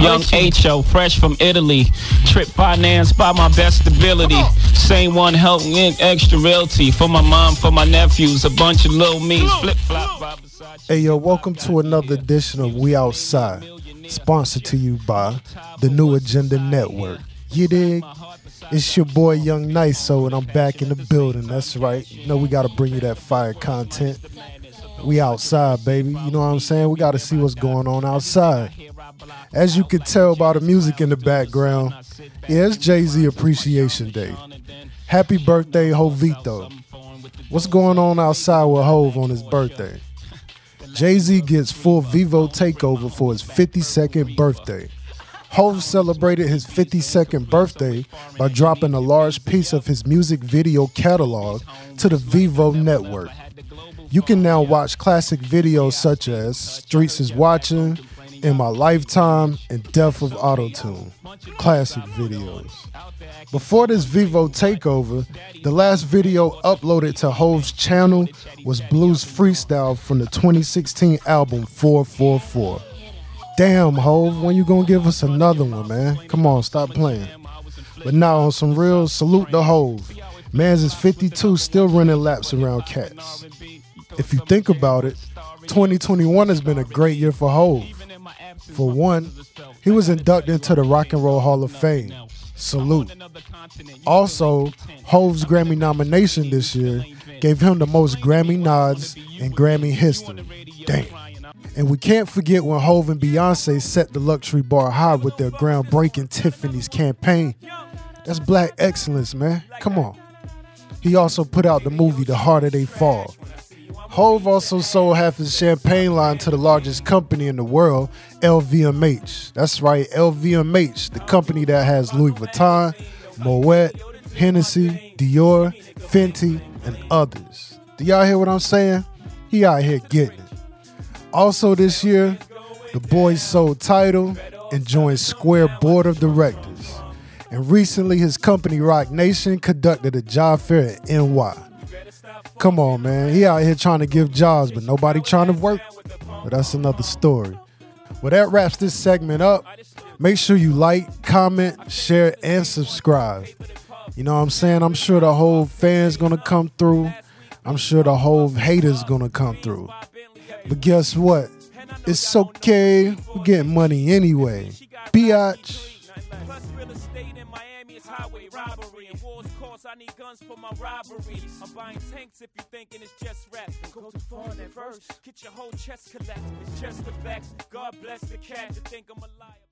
Young H.O., fresh from Italy. Trip financed by my best ability. Same one helping in extra realty. For my mom, for my nephews. A bunch of little me's. Flip flop. Hey yo, welcome to another edition of We Outside. Sponsored to you by the New Agenda Network. You dig? It's your boy Young Niso, and I'm back in the building. That's right. You know we gotta bring you that fire content. We outside, baby. You know what I'm saying? We gotta see what's going on outside. As you can tell by the music in the background, yeah, it's Jay-Z Appreciation Day. Happy birthday, Hovito. What's going on outside with Hove on his birthday? Jay-Z gets full Vevo takeover for his 52nd birthday. Hove celebrated his 52nd birthday by dropping a large piece of his music video catalog to the Vevo network. You can now watch classic videos such as Streets is Watching, In My Lifetime, and Death of Autotune. Classic videos. Before this Vevo takeover, the last video uploaded to Hove's channel was Blues Freestyle from the 2016 album 444. Damn, Hove, when you gonna give us another one, man? Come on, stop playing. But now on some real, salute the Hove. Mans is 52, still running laps around cats. If you think about it, 2021 has been a great year for Hove. For one, he was inducted into the Rock and Roll Hall of Fame. Salute. Also, Hove's Grammy nomination this year gave him the most Grammy nods in Grammy history. Damn. And we can't forget when Hove and Beyonce set the luxury bar high with their groundbreaking Tiffany's campaign. That's black excellence, man. Come on. He also put out the movie The Harder They Fall. Hove also sold half his champagne line to the largest company in the world, LVMH. That's right, LVMH, the company that has Louis Vuitton, Moet, Hennessy, Dior, Fenty, and others. Do y'all hear what I'm saying? He out here getting it. Also this year, the boys sold Tidal and joined Square Board of Directors. And recently, his company Roc Nation conducted a job fair at NY. Come on, man. He out here trying to give jobs, but nobody trying to work. But that's another story. Well, that wraps this segment up. Make sure you like, comment, share, and subscribe. You know what I'm saying? I'm sure the whole fans gonna come through. I'm sure the whole haters gonna come through. But guess what? It's okay. We're getting money anyway. Biatch. I need guns for my robbery. I'm buying tanks if you thinking it's just rap. Go too far in that verse. Get your whole chest collapsed. It's just the facts. God bless the cat to think I'm a liar.